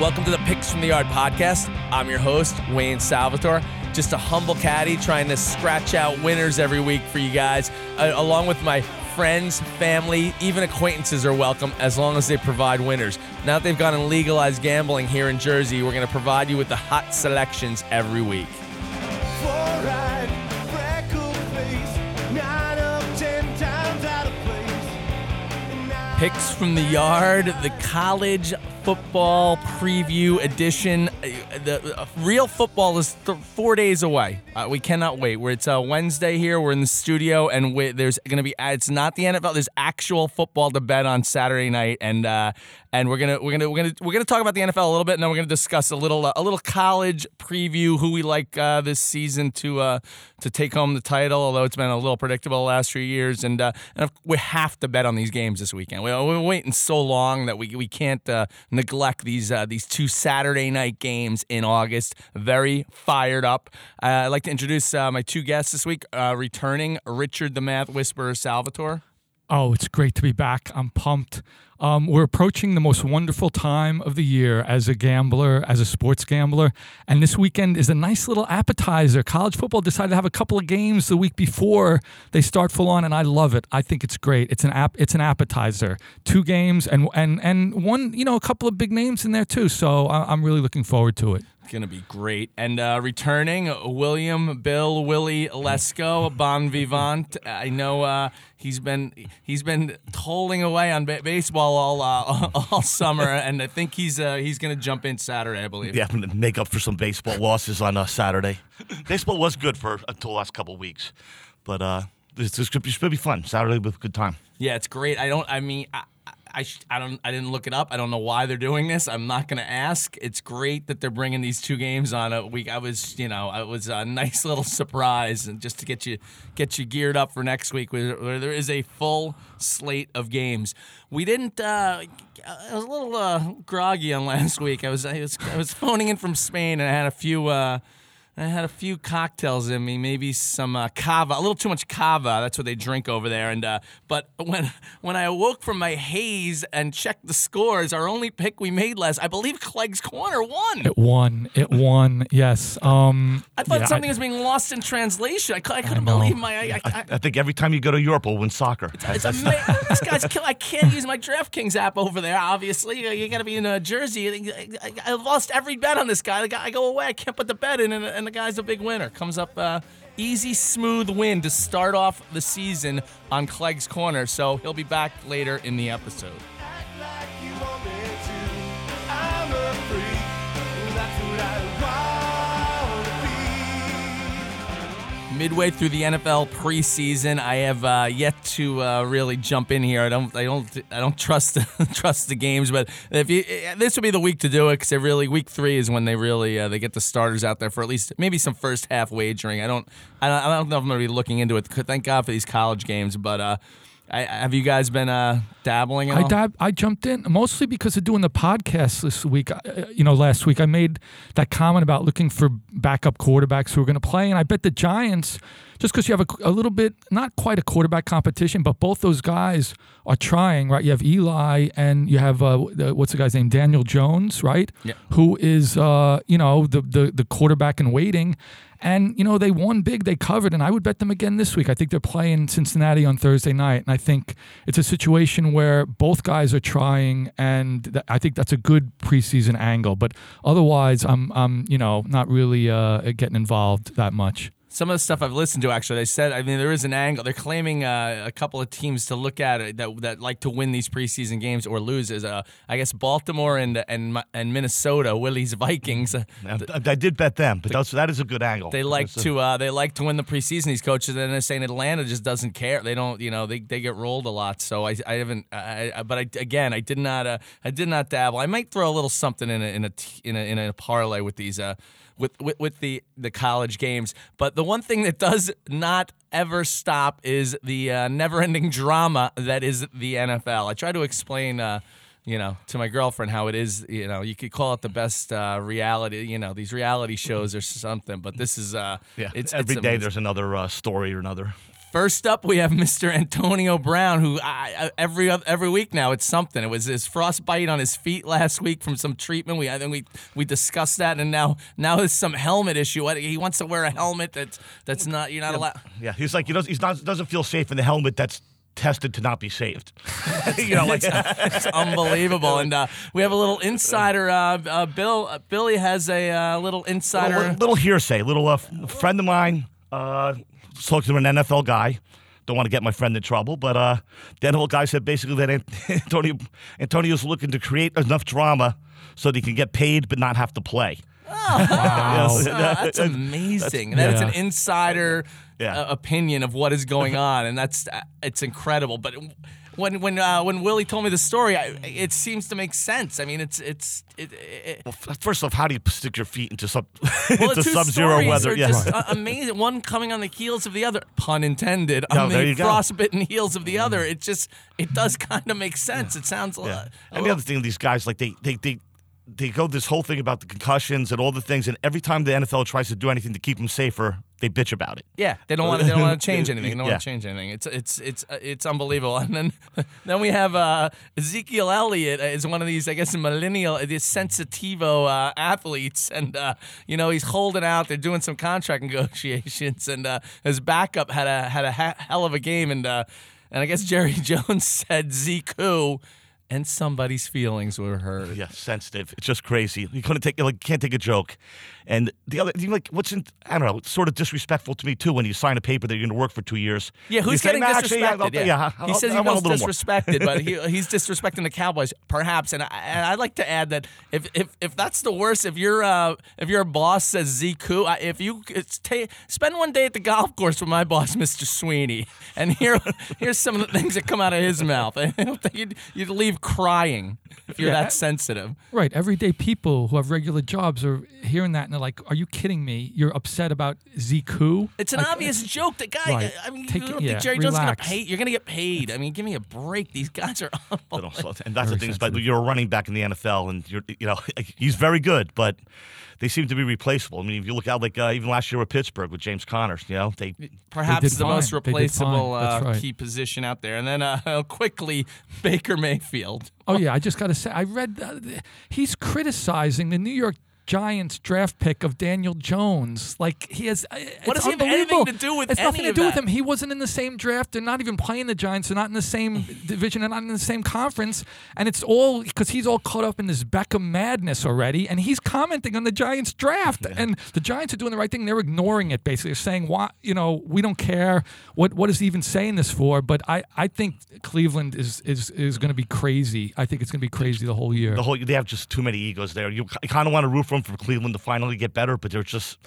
Welcome to the Picks from the Yard podcast. I'm your host, Wayne Salvatore. Just a humble caddy trying to scratch out winners every week for you guys, uh, along with my friends, family, even acquaintances are welcome as long as they provide winners. Now that they've gone and legalized gambling here in Jersey, we're going to provide you with the hot selections every week. Fluoride, freckle face, nine of ten times out of place. And I- Picks from the Yard, the college football preview edition. Uh, The uh, real football is th- four days away. Uh, we cannot wait. Where it's uh, Wednesday here, we're in the studio, and we, there's going to be. It's not the NFL. There's actual football to bet on Saturday night, and uh, and we're gonna we're gonna we're gonna we're gonna talk about the NFL a little bit, and then we're gonna discuss a little a little college preview. Who we like this season to to take home the title, although it's been a little predictable the last few years, and and we have to bet on these games this weekend. We, we're waiting so long that we we can't neglect these uh, these two Saturday night games in August. Very fired up. Uh, I'd like to introduce uh, my two guests this week. Uh, returning Richard the Math Whisperer Salvatore. Oh, it's great to be back. I'm pumped. Um, we're approaching the most wonderful time of the year as a gambler, as a sports gambler. And this weekend is a nice little appetizer. College football decided to have a couple of games the week before they start full on, and I love it. I think it's great. It's an app. It's an appetizer. Two games and and and one, you know, a couple of big names in there too. So I'm really looking forward to it. Gonna be great. And uh, returning, William Bill Willie Lesko, Bon Vivant. I know uh, he's been he's been tolling away on ba- baseball all uh, all summer, and I think he's uh, he's gonna jump in Saturday, I believe. Yeah, I'm gonna make up for some baseball losses on uh, Saturday. baseball was good for until the last couple weeks, but uh, this, this should, be, should be fun. Saturday with a good time. Yeah, it's great. I don't. I mean, I, I, sh- I don't. I didn't look it up. I don't know why they're doing this. I'm not to ask. It's great that they're bringing these two games on a week. I was, you know, it was a nice little surprise, and just to get you get you geared up for next week, where, where there is a full slate of games. We didn't. Uh, I was a little uh, groggy on last week. I was, I was I was phoning in from Spain, and I had a few. Uh, I had a few cocktails in me, maybe some uh, cava, a little too much cava. That's what they drink over there. And uh, but when when I awoke from my haze and checked the scores, our only pick we made last, I believe Clegg's Corner won. It won. It won. Yes. Um, I thought yeah, something was being lost in translation. I, I couldn't know. believe my. I, I, I, I think every time you go to Europe, we'll win soccer. it's amazing. this guy's kill. I can't use my DraftKings app over there. Obviously, you, got to be in uh, Jersey. I, I, I lost every bet on this guy. The guy. I go away. I can't put the bet in, and, and the guy's a big winner. Comes up uh, easy, smooth win to start off the season on Clegg's Corner. So he'll be back later in the episode. Midway through the NFL preseason. I have uh, yet to uh, really jump in here. I don't, I don't, I don't trust trust the games. But if you, this would be the week to do it because they really week three is when they really uh, they get the starters out there for at least maybe some first half wagering. I don't, I don't, I don't know if I'm going to be looking into it. Thank God for these college games, but. I, have you guys been uh, dabbling? I dab- I jumped in mostly because of doing the podcast this week. Uh, You know, last week I made that comment about looking for backup quarterbacks who are going to play, and I bet the Giants, just because you have a, a little bit, not quite a quarterback competition, but both those guys are trying, right? You have Eli and you have uh, what's the guy's name, Daniel Jones, right? Yeah. Who is uh, you know the the the quarterback in waiting. And you know they won big, they covered, and I would bet them again this week. I think they're playing Cincinnati on Thursday night, and I think it's a situation where both guys are trying, and th- I think that's a good preseason angle. But otherwise, I'm, I'm, you know, not really uh, getting involved that much. Some of the stuff I've listened to, actually, they said, I mean, there is an angle. They're claiming uh, a couple of teams to look at it that, that like to win these preseason games or lose. Is uh, I guess Baltimore and and and Minnesota, Willie's Vikings. uh, I, I did bet them, but that's, that is a good angle. They like That's to uh, they like to win the preseason. These coaches, and they're saying Atlanta just doesn't care. They don't, you know, they, they get rolled a lot. So I, I haven't. I, but I, again, I did not. Uh, I did not dabble. I might throw a little something in a in a in a, in a parlay with these. With, with, with the, the college games. But the one thing that does not ever stop is the uh, never ending drama that is the NFL. I try to explain. Uh, you know, to my girlfriend, how it is. You know, you could call it the best uh, reality. You know, these reality shows or something. But this is, uh, Yeah, it's every it's day there's another uh, story or another. First up, we have Mr. Antonio Brown, who I, every every week now it's something. It was his frostbite on his feet last week from some treatment. We I think we we discussed that, and now now there's some helmet issue. He wants to wear a helmet that's that's not you're not allowed. Yeah, he's like he doesn't he's not doesn't feel safe in the helmet that's tested to not be saved. you know, like It's unbelievable. And uh, we have a little insider. Uh, uh, Bill uh, Billy has a uh, little insider. little, little hearsay. Little uh, friend of mine spoke to an NFL guy. Don't want to get my friend in trouble, but uh, the NFL guy said basically that Ant- Antonio Antonio's looking to create enough drama so that he can get paid but not have to play. Wow. Oh, that's amazing. That is an yeah. insider Yeah. uh, opinion of what is going on, and that's uh, it's incredible. But when when uh, when Willie told me the story, I, it seems to make sense. I mean, it's it's it, it, Well, f- first off, how do you stick your feet into sub well, into the two sub-zero weather? are Yeah. just uh, amazing. One coming on the heels of the other, pun intended, No, on there the you go. frostbitten heels of the other. It just it does kind of make sense. It sounds Yeah. like And the other thing, these guys like they they they. They go this whole thing about the concussions and all the things, and every time the NFL tries to do anything to keep them safer, they bitch about it. Yeah, they don't want to. They don't want to change anything. They don't Yeah. want to change anything. It's it's it's it's unbelievable. And then then we have uh, Ezekiel Elliott is one of these, I guess, millennial, these sensitivo uh, athletes, and uh, you know he's holding out. They're doing some contract negotiations, and uh, his backup had a had a ha- hell of a game, and uh, and I guess Jerry Jones said Zeke who, and somebody's feelings were hurt. Yeah, sensitive. It's just crazy. You couldn't take like can't take a joke. And the other, you like, what's in, I don't know, it's sort of disrespectful to me too when you sign a paper that you're going to work for two years. Yeah, You who's say, getting "Nah, actually, yeah, disrespected? Yeah, I'll- he says he I want a feels disrespected, but he, he's disrespecting the Cowboys, perhaps. And I, and I'd like to add that if, if if that's the worst, if your uh, if your boss says Zeke who, if you it's ta- spend one day at the golf course with my boss, Mr. Sweeney, and here here's some of the things that come out of his mouth. I don't think you'd, you'd leave crying if you're Yeah. that sensitive. Right. Everyday people who have regular jobs are hearing that and they're like, "Are you kidding me? You're upset about Zeke who?" It's an Like, obvious joke. The guy, Right. I mean, Take you don't yeah, think Jerry Jones is gonna relax. pay? You're gonna get paid. I mean, give me a break. These guys are. Awful. also, and that's the thing is, but you're a running back in the NFL, and you're, you know, he's very good, but they seem to be replaceable. I mean, if you look out, like uh, even last year with Pittsburgh with James Connors, you know, they perhaps did the most fine. They did replaceable uh, right. key position out there. And then uh, quickly, Baker Mayfield. Oh yeah, I just got to say, I read uh, he's criticizing the New York Giants draft pick of Daniel Jones. Like he has. uh, What does he have anything to do with It's nothing to do with him. He wasn't in the same draft. They're not even playing the Giants. They're not in the same division. They're not in the same conference. And it's all because he's all caught up in this Beckham madness already. And he's commenting on the Giants draft. And the Giants are doing the right thing. They're ignoring it basically. They're saying, "Why? You know, we don't care. What? What is he even saying this for?" But I, I think Cleveland is is is going to be crazy. I think it's going to be crazy the whole year. the whole they have just too many egos there. You kind of want to root for them for Cleveland to finally get better, but they're just,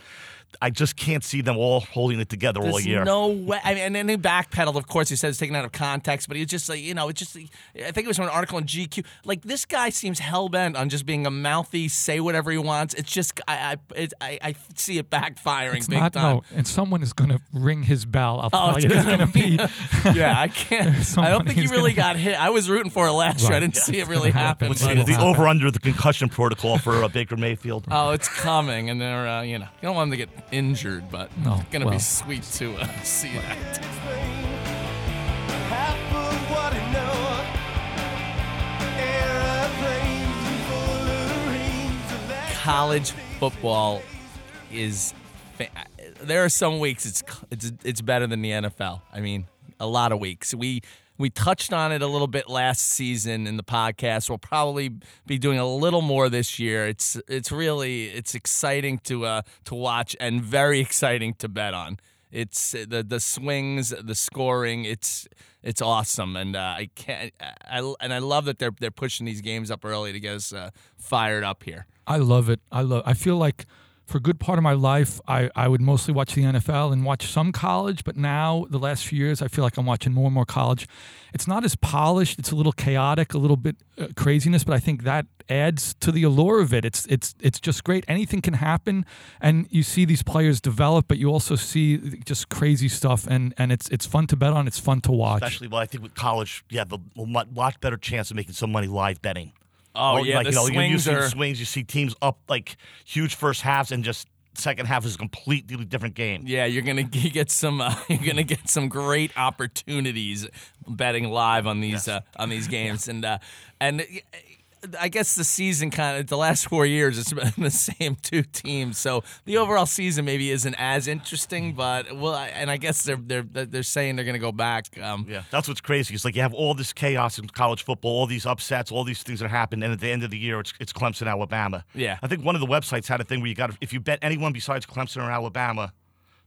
I just can't see them all holding it together all year. no way. I mean, and then he backpedaled. Of course, he says it's taken out of context, but he just like you know, it's just. I think it was from an article in GQ. Like this guy seems hell bent on just being a mouthy, say whatever he wants. It's just I I it, I, I see it backfiring It's big not time. no, and someone is going to ring his bell. I'll Oh, tell it's you, it's gonna going to be. yeah, I can't. I don't think he really gonna- got hit. I was rooting for it last year. I didn't see it really happen. Let's but- see the over under the concussion protocol for uh, Baker Mayfield. Oh, it's coming, and they're uh, you know you don't want them to get injured, but No, it's gonna be sweet to uh, see that. Half of what I know. Airplanes full of rings of that- College football is. Fa- there are some weeks it's it's it's better than the NFL. I mean, a lot of weeks. We we touched on it a little bit last season in the podcast. We'll probably be doing a little more this year. It's it's really it's exciting to uh to watch and very exciting to bet on. It's the the swings, the scoring. It's it's awesome, and uh, I can't. I and I love that they're they're pushing these games up early to get us uh, fired up here. I love it. I love. I feel like for a good part of my life, I, I would mostly watch the NFL and watch some college. But now, the last few years, I feel like I'm watching more and more college. It's not as polished. It's a little chaotic, a little bit uh, craziness. But I think that adds to the allure of it. It's it's it's just great. Anything can happen, and you see these players develop, but you also see just crazy stuff. And and it's it's fun to bet on. It's fun to watch. Especially, well, I think with college, you have a lot, better chance of making some money live betting. Oh Or, yeah, like, the you know, you- you swings see are. swings. You see teams up like huge first halves and just second half is a completely different game. Yeah, you're gonna get some. Uh, you're gonna get some great opportunities betting live on these uh, on these games, and uh, and I guess the season kind of the last four years it's been the same two teams, so the overall season maybe isn't as interesting. But well, and I guess they're they're they're saying they're gonna go back. Um, Yeah, that's what's crazy. It's like you have all this chaos in college football, all these upsets, all these things that happen, and at the end of the year, it's, it's Clemson, Alabama. Yeah. I think one of the websites had a thing where you got to, if you bet anyone besides Clemson or Alabama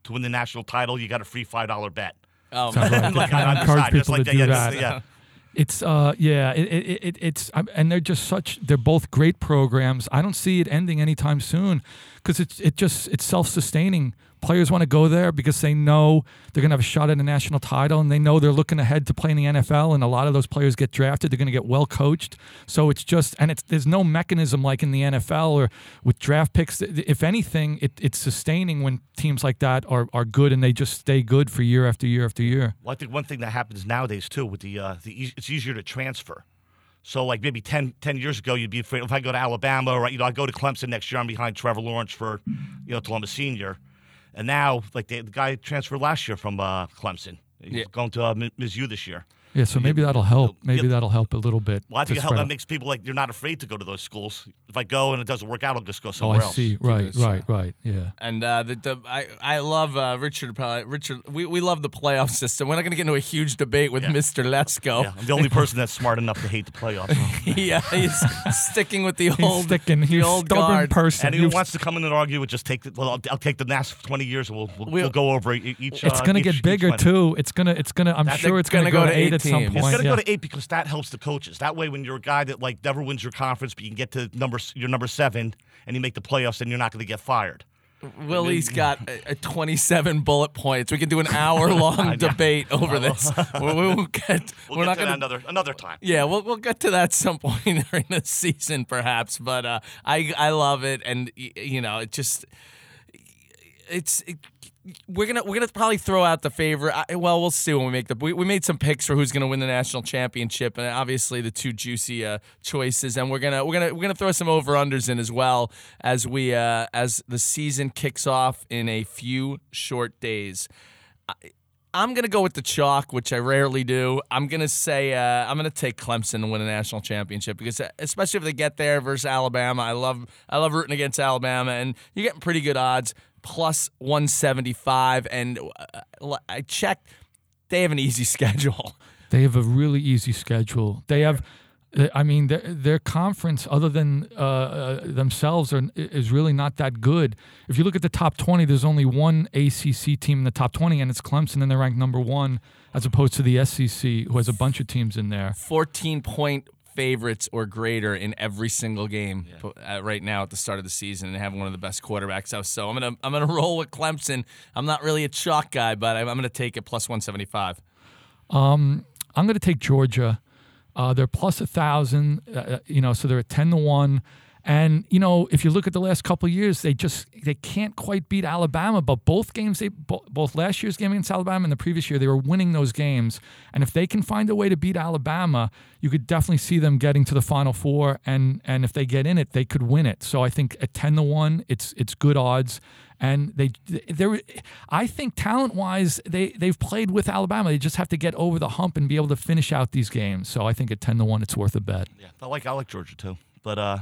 to win the national title, you got a free five dollar bet. oh, Sounds like- Like, I on the encourage side, just people like to that, do yeah, that. just- yeah. It's uh yeah it, it, it it's and they're just such they're both great programs. I don't see it ending anytime soon because it's it just it's self sustaining. Players want to go there because they know they're going to have a shot at a national title and they know they're looking ahead to playing the NFL and a lot of those players get drafted they're going to get well coached. So it's just and it's there's no mechanism like in the NFL or with draft picks if anything it, it's sustaining when teams like that are are good and they just stay good for year after year after year. Well, I think one thing that happens nowadays too with the uh, the it's easier to transfer. So like maybe 10, 10 years ago, you'd be afraid if I go to Alabama or you know I go to Clemson next year, I'm behind Trevor Lawrence for you know till I'm a senior, and now like the, the guy transferred last year from uh, Clemson, he's Yeah. going to uh, M- Mizzou this year. Yeah, so maybe that'll help. Maybe that'll help a little bit. Well, I think it help, that makes people like you're not afraid to go to those schools. If I go and it doesn't work out, I'll just go somewhere else. Oh, somewhere I else. see. Right, right, right. Yeah. And uh, the, the I I love uh, Richard. Probably Richard. We, we love the playoff system. We're not going to get into a huge debate with Yeah. Mr. Lesko. Yeah, I'm the only person that's smart enough to hate the playoffs. yeah, he's sticking with the He's old sticking. the He's a old stubborn guard. person. Anyone You- wants to come in and argue, would just take the. Well, I'll, I'll take the last 20 years and we'll we'll, We'll- we'll go over each. it's uh, gonna get bigger too. It's gonna. It's gonna. I'm That's sure it's gonna, go, to eight, at some teams. point. It's gonna yeah. go to eight because that helps the coaches. That way, when you're a guy that like never wins your conference, but you can get to number s- you're number seven and you make the playoffs, then you're not going to get fired. Willie's got a, a 27 bullet points. We can do an hour long debate over this. we, we won't get. We'll we're get not to going that another another time. Yeah, we'll we'll get to that some point during the season, perhaps. But uh, I I love it, and you know, it just it's. It, we're gonna we're gonna probably throw out the favorite. I, well, we'll see when we make the. We, we made some picks for who's gonna win the national championship, and obviously the two juicy uh, choices. And we're gonna we're gonna we're gonna throw some over unders in as well as we uh, as the season kicks off in a few short days. I'm gonna go with the chalk, which I rarely do. I'm gonna say uh, I'm gonna take Clemson to win a national championship because, uh, especially if they get there versus Alabama, I love I love rooting against Alabama, and you're getting pretty good odds, plus 175. And uh, I checked, they have an easy schedule. They have a really easy schedule. They have, I mean, their, their conference, other than uh, uh, themselves, are, is really not that good. If you look at the top 20, there's only one ACC team in the top 20, and it's Clemson, and they're ranked number one, as opposed to the SEC, who has a bunch of teams in there. 14 point favorites or greater in every single game uh, right now at the start of the season and have one of the best quarterbacks out. So I'm gonna I'm gonna roll with Clemson. I'm not really a chalk guy, but I'm, I'm gonna take it plus 175. I'm going to take Georgia. Uh, they're plus a thousand, uh, you know, so they're at ten to one. And you know, if you look at the last couple years, they just they can't quite beat Alabama. But both games, they both last year's game against Alabama and the previous year, they were winning those games. And if they can find a way to beat Alabama, you could definitely see them getting to the Final Four. And and if they get in it, they could win it. So I think at ten to one, it's it's good odds. And they they I think talent wise, they they've played with Alabama. They just have to get over the hump and be able to finish out these games. So I think at ten to one, it's worth a bet. Yeah, I like like Georgia too, but uh,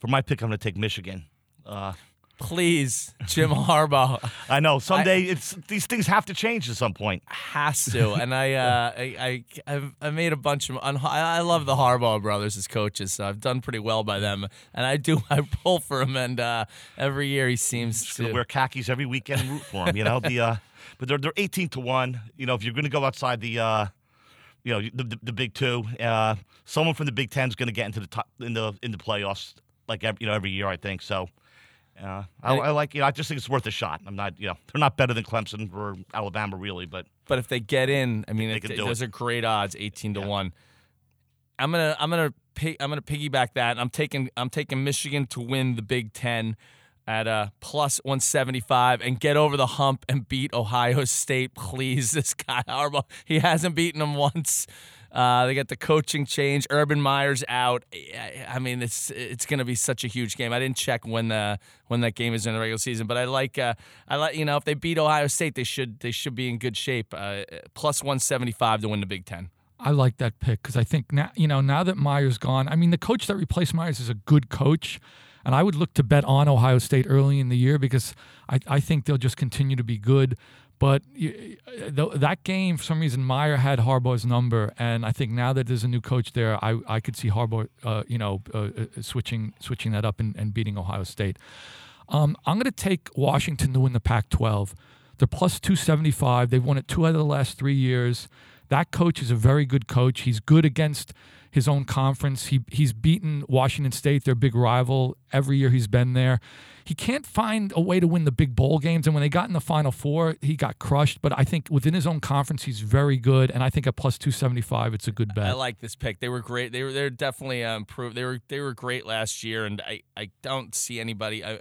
for my pick, I'm going to take Michigan. Uh, Please, Jim Harbaugh I know someday it's these things have to change at some point. has to. And I, uh, I, I, I've, made a bunch of. I I love the Harbaugh brothers as coaches, so I've done pretty well by them. And I do. I pull for him, and uh, every year he seems gonna wear khakis every weekend and root for them. You know the, uh, but they're they're 18 to one. You know if you're going to go outside the, uh, you know the, the, the Big Two, uh, someone from the Big Ten is going to get into the top in the in the playoffs like every, you know every year. I think so. Uh, I, I like you know I just think it's worth a shot. I'm not you know they're not better than Clemson or Alabama really, but But if they get in, I mean, it, those it. are great odds, eighteen to Yeah. one. I'm gonna, I'm gonna, pig, I'm gonna piggyback that. I'm taking, I'm taking Michigan to win the Big Ten. at a plus 175 and get over the hump and beat Ohio State, please. This guy Harbaugh, he hasn't beaten them once. Uh, they got the coaching change. Urban Meyer's out. I, mean, it's it's going to be such a huge game. I didn't check when the when that game is in the regular season, but I like uh, I like you know if they beat Ohio State, they should they should be in good shape. Uh, plus 175 to win the Big Ten. I like that pick because I think now you know now that Meyer's gone. I mean, the coach that replaced Myers is a good coach, and I would look to bet on Ohio State early in the year because I, I think they'll just continue to be good. But that game, for some reason, Meyer had Harbaugh's number, and I think now that there's a new coach there, I, I could see Harbaugh, uh, you know, uh, uh, switching switching that up and, and beating Ohio State. Um, I'm going to take Washington to win the Pac-12. They're plus 275. They've won it two out of the last three years. That coach is a very good coach. He's good against his own conference. He he's beaten Washington State, their big rival, every year he's been there. He can't find a way to win the big bowl games, and when they got in the Final Four, he got crushed. But I think within his own conference, he's very good, and I think at plus two seventy five, it's a good bet. I like this pick. They were great. They were they're definitely um, improved. They were they were great last year, and I, I don't see anybody. I,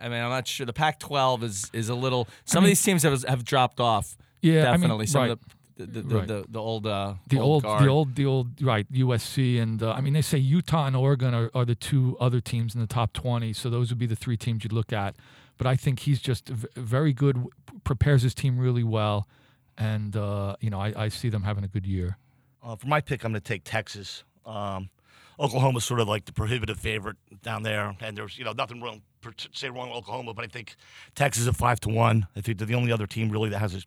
I mean, I'm not sure. The Pac-12 is is a little. Some of mean- these teams have have dropped off. Yeah, I mean, definitely. Some right. of the the, the, Right. the, the old uh, the old, guard. the old, the old, right? USC and uh, I mean, they say Utah and Oregon are, are the two other teams in the top twenty, so those would be the three teams you'd look at. But I think he's just v- very good, prepares his team really well, and uh, you know, I, I see them having a good year. Uh, for my pick, I'm going to take Texas. Um, Oklahoma's sort of like the prohibitive favorite down there, and there's you know nothing wrong per say wrong with Oklahoma, but I think Texas is at five to one. I think they're the only other team really that has a,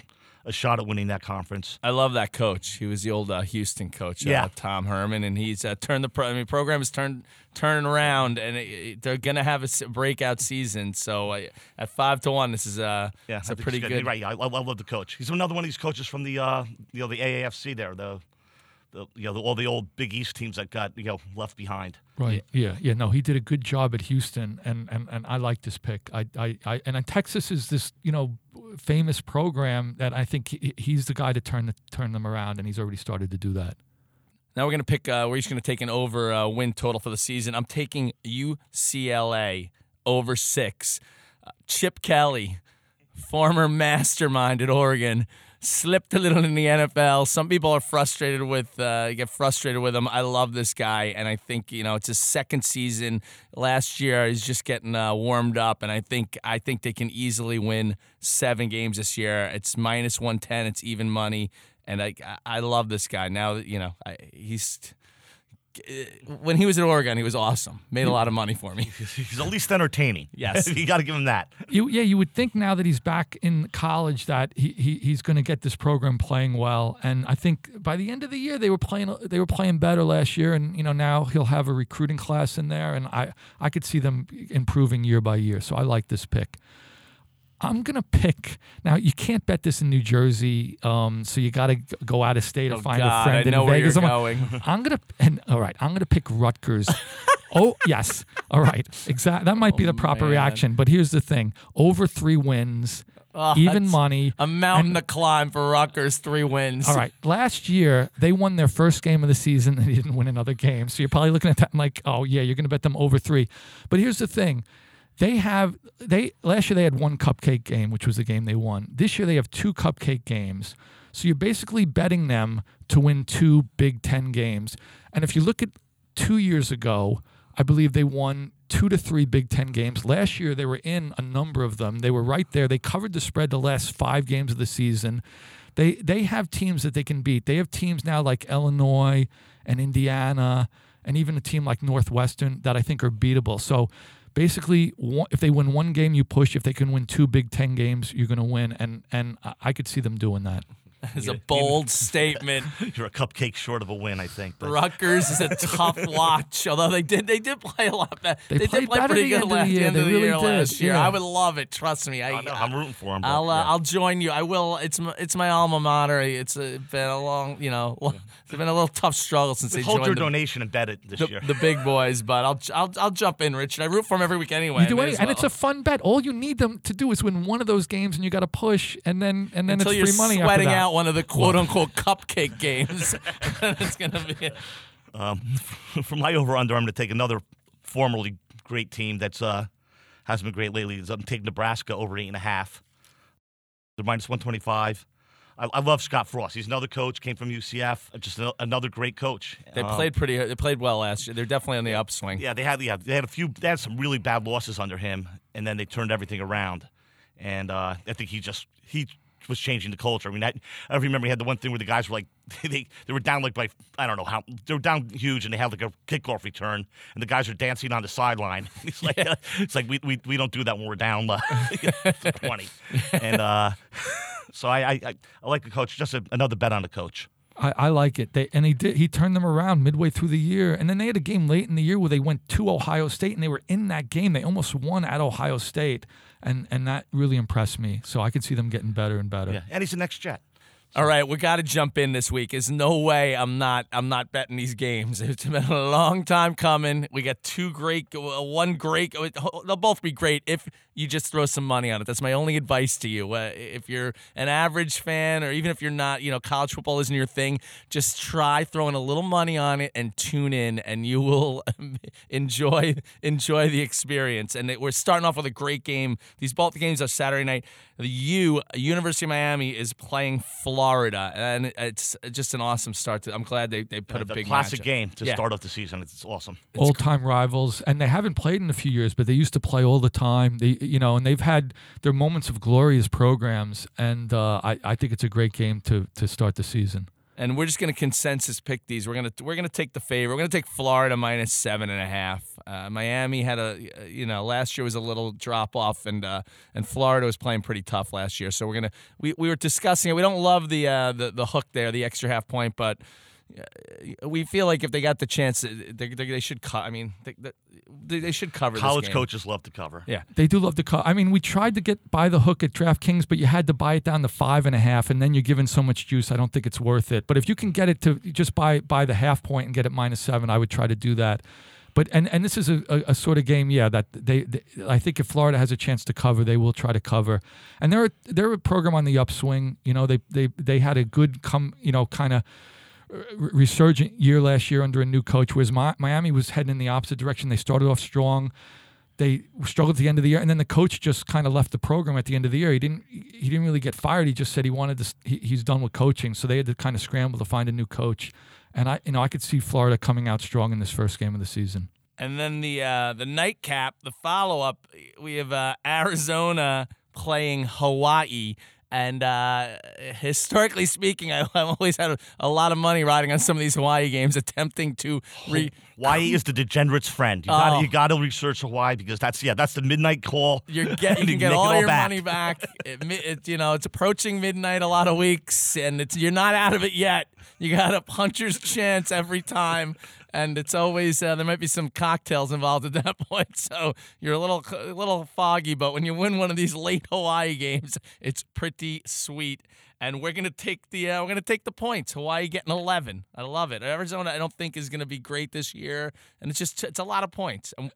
a shot at winning that conference. I love that coach. He was the old uh, Houston coach, Yeah. uh, Tom Herman, and he's uh, turned the pro- I mean, program is turned turning around, and it, it- they're gonna have a breakout season. So uh, at five to one, this is uh, Yeah, it's I a pretty good. Right, yeah, I, I love the coach. He's another one of these coaches from the uh, you know the AAFC there, the, the you know the, all the old Big East teams that got you know left behind. Right. Yeah. Yeah. No, he did a good job at Houston, and and, and I like this pick. I, I, I and Texas is this you know famous program that I think he, he's the guy to turn the, turn them around, and he's already started to do that. Now we're gonna pick. Uh, we're just gonna take an over uh, win total for the season. I'm taking UCLA over six. Uh, Chip Kelly, former mastermind at Oregon, slipped a little in the NFL. Some people are frustrated with uh, get frustrated with him. I love this guy, and I think you know it's his second season. Last year he's just getting uh, warmed up, and I think I think they can easily win seven games this year. It's minus one ten. It's even money, and I I- love this guy. Now you know I, he's. Uh, when he was at Oregon, he was awesome. Made a lot of money for me. He's at least entertaining. Yes. you got to give him that. You, yeah, you would think now that he's back in college that he, he he's going to get this program playing well, and I think by the end of the year they were playing they were playing better last year, and you know now he'll have a recruiting class in there, and I I could see them improving year by year. So I like this pick. I'm gonna pick now. You can't bet this in New Jersey, um, so you got to go out of state or Oh, find God, a friend I know in where Vegas. you're I'm, going. I'm gonna and all right. I'm gonna pick Rutgers. oh yes, all right. Exactly. That might be the proper Oh, man. reaction. But here's the thing: over three wins, Oh, even money. A mountain And- to climb for Rutgers, three wins. All right. Last year they won their first game of the season. And they didn't win another game. So you're probably looking at that and like, oh yeah, you're gonna bet them over three. But here's the thing. They have they last year they had one cupcake game, which was the game they won. This year they have two cupcake games. So you're basically betting them to win two Big Ten games. And if you look at two years ago, I believe they won two to three Big Ten games. Last year they were in a number of them. They were right there. They covered the spread the last five games of the season. They they have teams that they can beat. They have teams now like Illinois and Indiana and even a team like Northwestern that I think are beatable. So basically, if they win one game, you push. If they can win two Big Ten games, you're going to win. And and I could see them doing that. It's a bold statement. You're a cupcake short of a win, I think. But Rutgers is a tough watch, although they did they did play a lot better. They did played play better pretty the good end of the last year. end They of the really year did, last year. yeah. I would love it. Trust me. I, I know, I'm rooting for them. but, I'll uh, yeah. I'll join you. I will. It's my, it's my alma mater. It's uh been a long, you know, it's been a little tough struggle since they Hold your the, donation and bet it this the, year. the big boys. But I'll I'll I'll jump in, Richard. I root for them every week anyway. You do any, as and it's a fun bet. All you need them to do is win one of those games, and you got to push, and then and then until it's you're free money sweating after that. out one of the quote unquote cupcake games. it's gonna be. Um, for my over under, I'm going to take another formerly great team that's uh, hasn't been great lately. He's take Nebraska over eight and a half. They're minus 125. I, I love Scott Frost. He's another coach, came from UCF, just ano- another great coach. They Um, played pretty. They played well last year. They're definitely on the upswing. Yeah, they had yeah they had a few they had some really bad losses under him, and then they turned everything around. And uh, I think he just he was changing the culture. I mean, I, I remember he had the one thing where the guys were like they they were down like by I don't know how they were down huge, and they had like a kickoff return, and the guys are dancing on the sideline. He's like it's like we, we we don't do that when we're down uh, twenty, and uh, so I, I I I like the coach. Just a, another bet on the coach. I, I like it. They, and he did. He turned them around midway through the year, and then they had a game late in the year where they went to Ohio State, and they were in that game. They almost won at Ohio State, and and that really impressed me. So I could see them getting better and better. Yeah, and he's the next Jet. All right, we got to jump in this week. There's no way I'm not I'm not betting these games. It's been a long time coming. We got two great, uh, one great. They'll both be great if you just throw some money on it. That's my only advice to you. Uh, if you're an average fan, or even if you're not, you know, college football isn't your thing, just try throwing a little money on it and tune in, and you will enjoy enjoy the experience. And it, we're starting off with a great game. These both games are Saturday night. The U University of Miami is playing Florida, and it's just an awesome start. To, I'm glad they, they put a the big classic matchup. game to Yeah. start off the season. It's awesome. Old time rivals, and they haven't played in a few years, but they used to play all the time. They, you know, and they've had their moments of glorious programs, and uh, I, I think it's a great game to to start the season. And we're just gonna consensus pick these. We're gonna we're gonna take the favorite. We're gonna take Florida minus seven and a half. Uh, Miami had a you know last year was a little drop off, and uh, and Florida was playing pretty tough last year. So we're gonna we, we were discussing it. We don't love the uh, the the hook there, the extra half point, but. We feel like if they got the chance, they, they, they should cut. I mean, they, they, they should cover. College this game. coaches love to cover. Yeah, They do love to cover. I mean, we tried to get by the hook at DraftKings, but you had to buy it down to five and a half, and then you're giving so much juice. I don't think it's worth it. But if you can get it to just buy buy the half point and get it minus seven, I would try to do that. But and and this is a, a, a sort of game, yeah. That they, they, I think if Florida has a chance to cover, they will try to cover. And they're they're a program on the upswing. You know, they they they had a good come, you know, kind of resurgent year last year under a new coach, whereas Mi- Miami was heading in the opposite direction. They started off strong. They struggled at the end of the year, and then the coach just kind of left the program at the end of the year. He didn't. He didn't really get fired. He just said he wanted to. He, he's done with coaching, so they had to kind of scramble to find a new coach. And I, you know, I could see Florida coming out strong in this first game of the season. And then the uh, the nightcap, the follow up, we have uh, Arizona playing Hawaii. And uh, historically speaking, I, I've always had a, a lot of money riding on some of these Hawaii games, attempting to re- Hawaii is the degenerate's friend. You got Oh. to you got to research Hawaii because that's yeah that's the midnight call. You're get, you can get Make all your back. money back. It, it, you know, it's approaching midnight a lot of weeks, and it's you're not out of it yet. You got a puncher's chance every time, and it's always uh, there might be some cocktails involved at that point, so you're a little a little foggy. But when you win one of these late Hawaii games, it's pretty sweet. And we're gonna take the uh, we're gonna take the points. Hawaii getting 11. I love it. Arizona, I don't think is gonna be great this year, and it's just it's a lot of points. And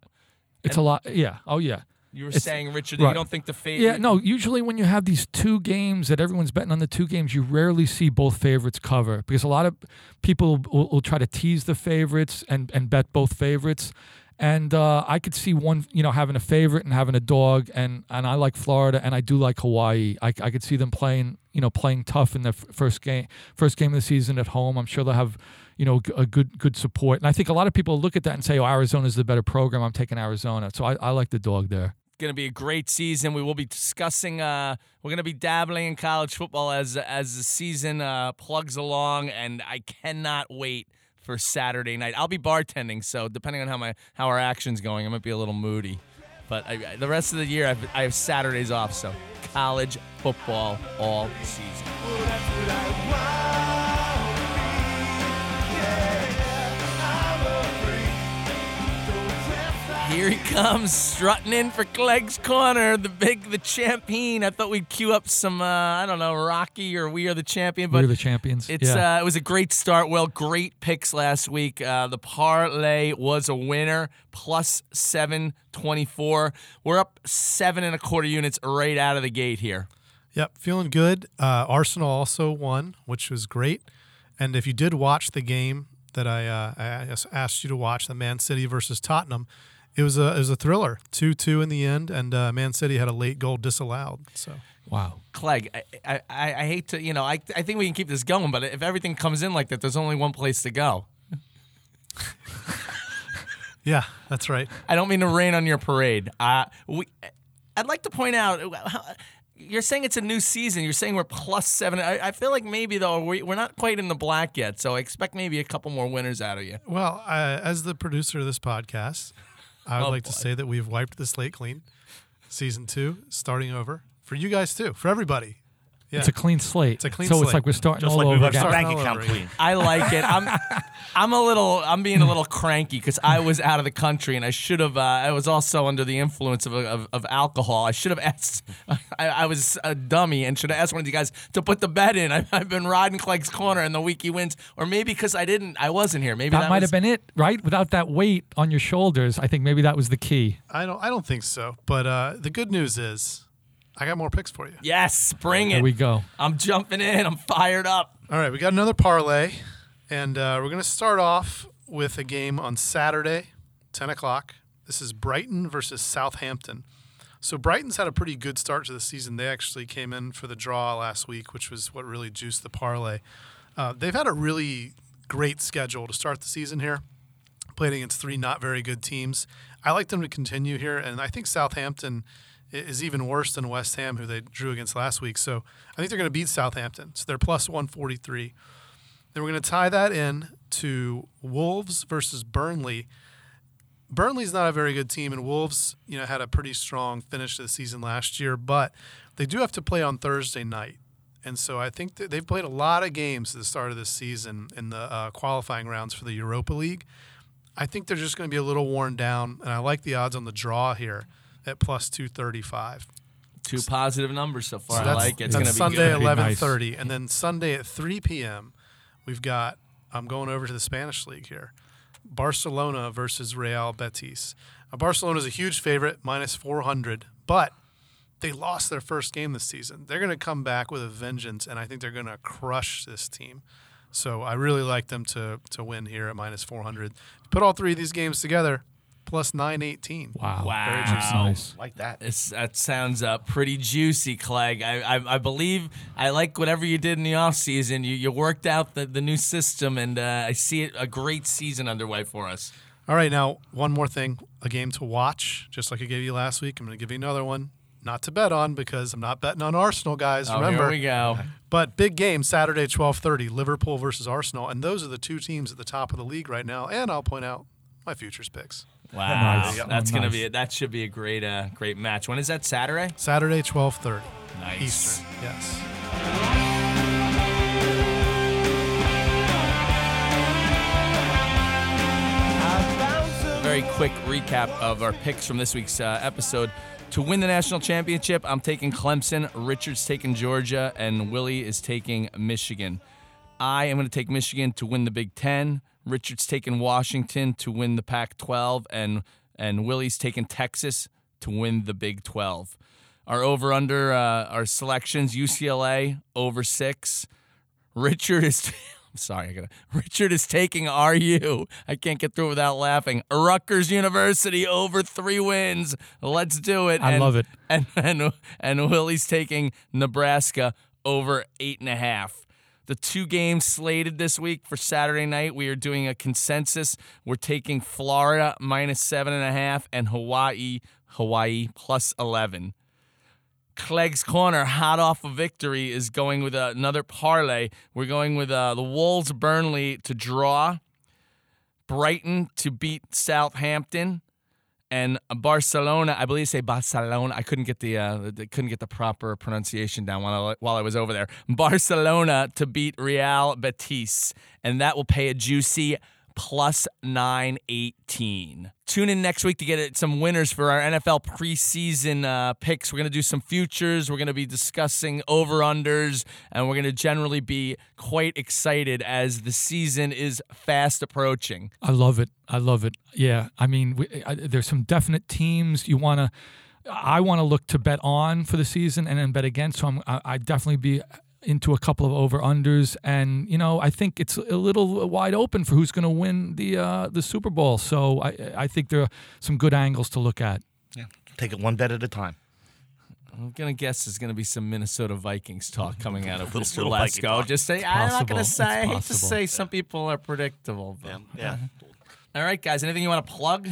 It's a lot. Yeah. Oh yeah. You were It's- saying, Richard, that you don't think the favorite. Yeah, no. Usually, when you have these two games that everyone's betting on the two games, you rarely see both favorites cover because a lot of people will, will try to tease the favorites and and bet both favorites. And uh, I could see one, you know, having a favorite and having a dog, and and I like Florida, and I do like Hawaii. I, I could see them playing, you know, playing tough in the f- first game, first game of the season at home. I'm sure they'll have, you know, g- a good good support. And I think a lot of people look at that and say, "Oh, Arizona's the better program. I'm taking Arizona." So I, I like the dog there. Going to be a great season. We will be discussing. Uh, we're going to be dabbling in college football as as the season uh, plugs along, and I cannot wait for Saturday night. I'll be bartending, so depending on how my how our action's going, I might be a little moody. But I, the rest of the year, I've, I have Saturdays off, so college football all season. Here he comes, strutting in for Clegg's Corner, the big, the champion. I thought we'd cue up some, uh, I don't know, Rocky or We Are the Champion, but We're the champions. It's yeah. uh, it was a great start. Well, great picks last week. Uh, the parlay was a winner, plus seven twenty four. We're up seven and a quarter units right out of the gate here. Yep, feeling good. Uh, Arsenal also won, which was great. And if you did watch the game that I, uh, I asked you to watch, the Man City versus Tottenham, It was a it was a thriller, two two in the end, and uh, Man City had a late goal disallowed. So Wow. Clegg, I, I, I I hate to, you know, I, I think we can keep this going, but if everything comes in like that, there's only one place to go. yeah, that's right. I don't mean to rain on your parade. Uh, we, I'd like to point out, uh, you're saying it's a new season. You're saying we're plus seven. I, I feel like maybe though we, we're not quite in the black yet, so I expect maybe a couple more winners out of you. Well, uh, as the producer of this podcast, I would Oh, like to say that we've wiped the slate clean. Season two, starting over for you guys too, for everybody. Yeah. It's a clean slate. It's a clean slate so it's like we're starting Just all like over left our again. Starting bank all account over clean. I like it. I'm I'm a little I'm being a little cranky because I was out of the country and I should have uh, I was also under the influence of, of, of alcohol. I should have asked. I, I was a dummy and should have asked one of you guys to put the bet in. I, I've been riding Clegg's corner and the week he wins, or maybe because I didn't I wasn't here. Maybe That, that, might was, have been it, right? Without that weight on your shoulders, I think maybe that was the key. I don't I don't think so. But uh, the good news is, I got more picks for you. Yes, bring it. Here we go. I'm jumping in. I'm fired up. All right, we got another parlay, and uh, we're going to start off with a game on Saturday, 10 o'clock. This is Brighton versus Southampton. So Brighton's had a pretty good start to the season. They actually came in for the draw last week, which was what really juiced the parlay. Uh, they've had a really great schedule to start the season here. Played against three not very good teams. I like them to continue here, and I think Southampton i- is even worse than West Ham, who they drew against last week. So I think they're going to beat Southampton. So they're plus 143. Then we're going to tie that in to Wolves versus Burnley. Burnley's not a very good team, and Wolves, you know, had a pretty strong finish to the season last year, but they do have to play on Thursday night. And so I think that they've played a lot of games at the start of this season in the uh, qualifying rounds for the Europa League. I think they're just going to be a little worn down, and I like the odds on the draw here at plus 235. Two positive numbers so far. So I like it. It's gonna be Sunday good. at Be nice. 11:30, and then Sunday at 3 p.m. We've got. I'm going over to the Spanish league here. Barcelona versus Real Betis. Now, Barcelona is a huge favorite, minus 400, but they lost their first game this season. They're going to come back with a vengeance, and I think they're going to crush this team. So I really like them to to win here at minus 400. Put all three of these games together, plus 918. Wow. Wow. Very juicy. Nice. Like that. It's, that sounds uh, pretty juicy, Clegg. I, I, I believe I like whatever you did in the off season. You, you worked out the, the new system, and uh, I see it a great season underway for us. All right, now one more thing, a game to watch, just like I gave you last week. I'm going to give you another one, not to bet on because I'm not betting on Arsenal, guys. Oh, remember, here we go. but big game Saturday, 12:30, Liverpool versus Arsenal, and those are the two teams at the top of the league right now. And I'll point out my futures picks. Wow, Nice. that's Oh, gonna nice. be a, that should be a great uh, great match. When is that? Saturday. Saturday, 12:30 Nice. Eastern. Yes. Very quick recap of our picks from this week's uh, episode. To win the national championship, I'm taking Clemson, Richard's taking Georgia, and Willie is taking Michigan. I am going to take Michigan to win the Big Ten. Richard's taking Washington to win the Pac-12, and and Willie's taking Texas to win the Big 12. Our over/under, uh, our selections: UCLA over six. Richard is. I'm sorry, I gotta. Richard is taking RU. I can't get through it without laughing. Rutgers University over three wins. Let's do it. I And- love it. And and and Willie's taking Nebraska over eight and a half. The two games slated this week for Saturday night, we are doing a consensus. We're taking Florida minus seven and a half and Hawaii, Hawaii plus eleven. Clegg's Corner, hot off a victory, is going with another parlay. We're going with uh, the Wolves Burnley to draw, Brighton to beat Southampton, and Barcelona. I believe say Barcelona. I couldn't get the, uh, couldn't get the proper pronunciation down while I, while I was over there. Barcelona to beat Real Betis, and that will pay a juicy plus 918. Tune in next week to get some winners for our NFL preseason uh, picks. We're going to do some futures. We're going to be discussing over unders, and we're going to generally be quite excited as the season is fast approaching. I love it. I love it. Yeah. I mean, we, I, there's some definite teams you want to. I want to look to bet on for the season and then bet against. So I'm, I, I definitely be into a couple of over unders, and you know I think it's a little wide open for who's going to win the uh, the Super Bowl. So I I think there are some good angles to look at. Yeah. Take it one bet at a time. I'm gonna guess there's gonna be some Minnesota Vikings talk coming out of Little- Mr. little Viking Lesko. talk. Just say I'm not gonna It's say. I hate to possible. say some people are predictable. But. Yeah. Yeah. All right, guys. Anything you want to plug?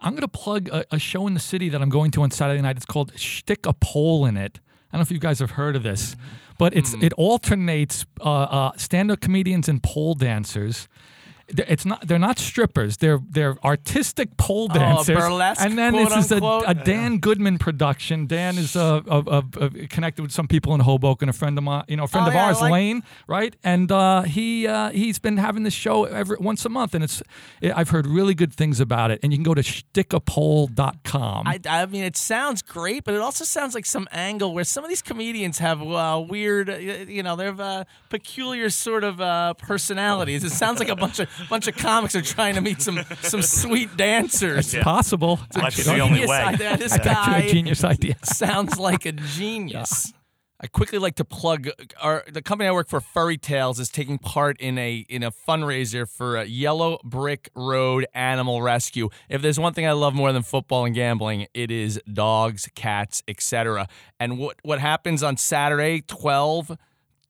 I'm going to plug a, a show in the city that I'm going to on Saturday night. It's called Stick a Pole in It. I don't know if you guys have heard of this, but it's it alternates uh, uh, stand-up comedians and pole dancers. It's not. They're not strippers. They're they're artistic pole Oh, dancers. burlesque, and then this is a, a Dan Goodman production. Dan is uh, uh, connected with some people in Hoboken. A friend of mine, you know, a friend Oh, of yeah, ours, like- Lane, right? And uh, he uh, he's been having this show every once a month, and it's I've heard really good things about it. And you can go to stickapole.com. I, I mean, it sounds great, but it also sounds like some angle where some of these comedians have uh, weird, you know, they have uh, peculiar sort of uh, personalities. It sounds like a bunch of bunch of comics are trying to meet some some sweet dancers. It's possible. It's the only way. idea. This guy a genius idea. sounds like a genius. I quickly like to plug our the company I work for, Furry Tales, is taking part in a in a fundraiser for a Yellow Brick Road Animal Rescue. If there's one thing I love more than football and gambling, it is dogs, cats, etc. And what what happens on Saturday, twelve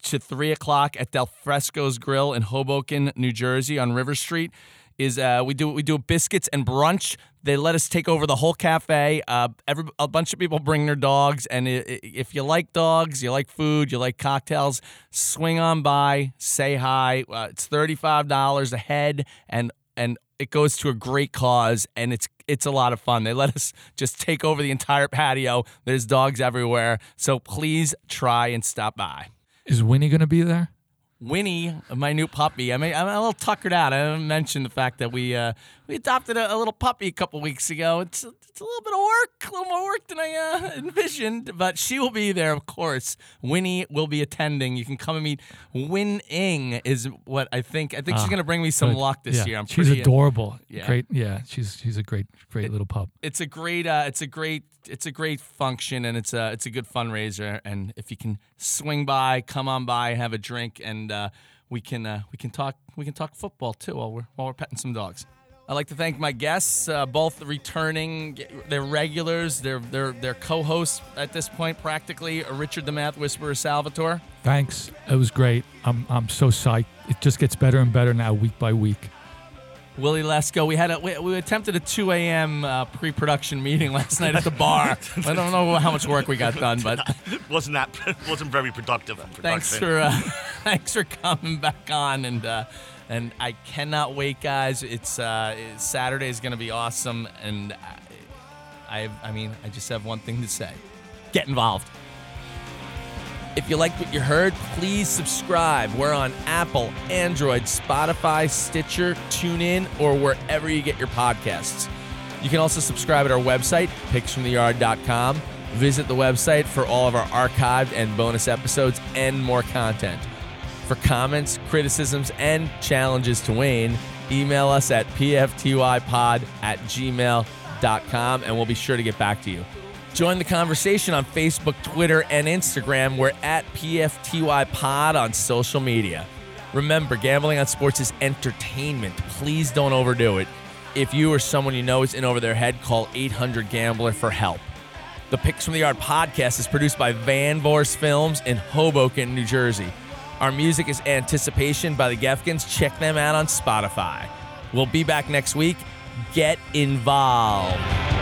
to three o'clock at Del Frisco's Grill in Hoboken, New Jersey, on River Street. Is uh, we do we do biscuits and brunch. They let us take over the whole cafe. Uh, every a bunch of people bring their dogs, and i- i- if you like dogs, you like food, you like cocktails, swing on by, say hi. Uh, it's thirty five dollars a head, and and it goes to a great cause, and it's it's a lot of fun. They let us just take over the entire patio. There's dogs everywhere, so please try and stop by. Is Winnie going to be there? Winnie, my new puppy. I mean, I'm a little tuckered out. I didn't mention the fact that we uh, we adopted a, a little puppy a couple weeks ago. It's it's a little bit of work, a little more work than I uh, envisioned, but she will be there, of course. Winnie will be attending. You can come and meet. Winning is what I think. I think she's Ah, going to bring me some Good. luck this Yeah. year. I'm she's pretty, adorable. yeah. Great. Yeah, she's she's a great great little pup. it's a great uh, it's a great it's a great function and it's a it's a good fundraiser and if you can swing by come on by have a drink and uh, we can uh, we can talk we can talk football too while we're while we're petting some dogs. I'd like to thank my guests, uh, both returning, they're regulars, they're they're they're co-hosts at this point practically. uh, Richard the Math Whisperer Salvatore. Thanks. It was great. I'm I'm so psyched. It just gets better and better now, week by week. Willie Lesko. We had a we, we attempted a 2 a.m. Uh, pre-production meeting last night at the bar. I don't know how much work we got done, but wasn't that wasn't very productive. thanks for uh, thanks for coming back on and uh, and I cannot wait, guys. It's uh, Saturday is gonna be awesome, and I, I I mean I just have one thing to say: get involved. If you liked what you heard, please subscribe. We're on Apple, Android, Spotify, Stitcher, TuneIn, or wherever you get your podcasts. You can also subscribe at our website, picksfromtheyard.com. Visit the website for all of our archived and bonus episodes and more content. For comments, criticisms, and challenges to Wayne, email us at pftypod at gmail.com and we'll be sure to get back to you. Join the conversation on Facebook, Twitter, and Instagram. We're at PFTYPod on social media. Remember, gambling on sports is entertainment. Please don't overdo it. If you or someone you know is in over their head, call 800 Gambler for help. The Picks from the Yard podcast is produced by Van Vors Films in Hoboken, New Jersey. Our music is Anticipation by the Gefkins. Check them out on Spotify. We'll be back next week. Get involved.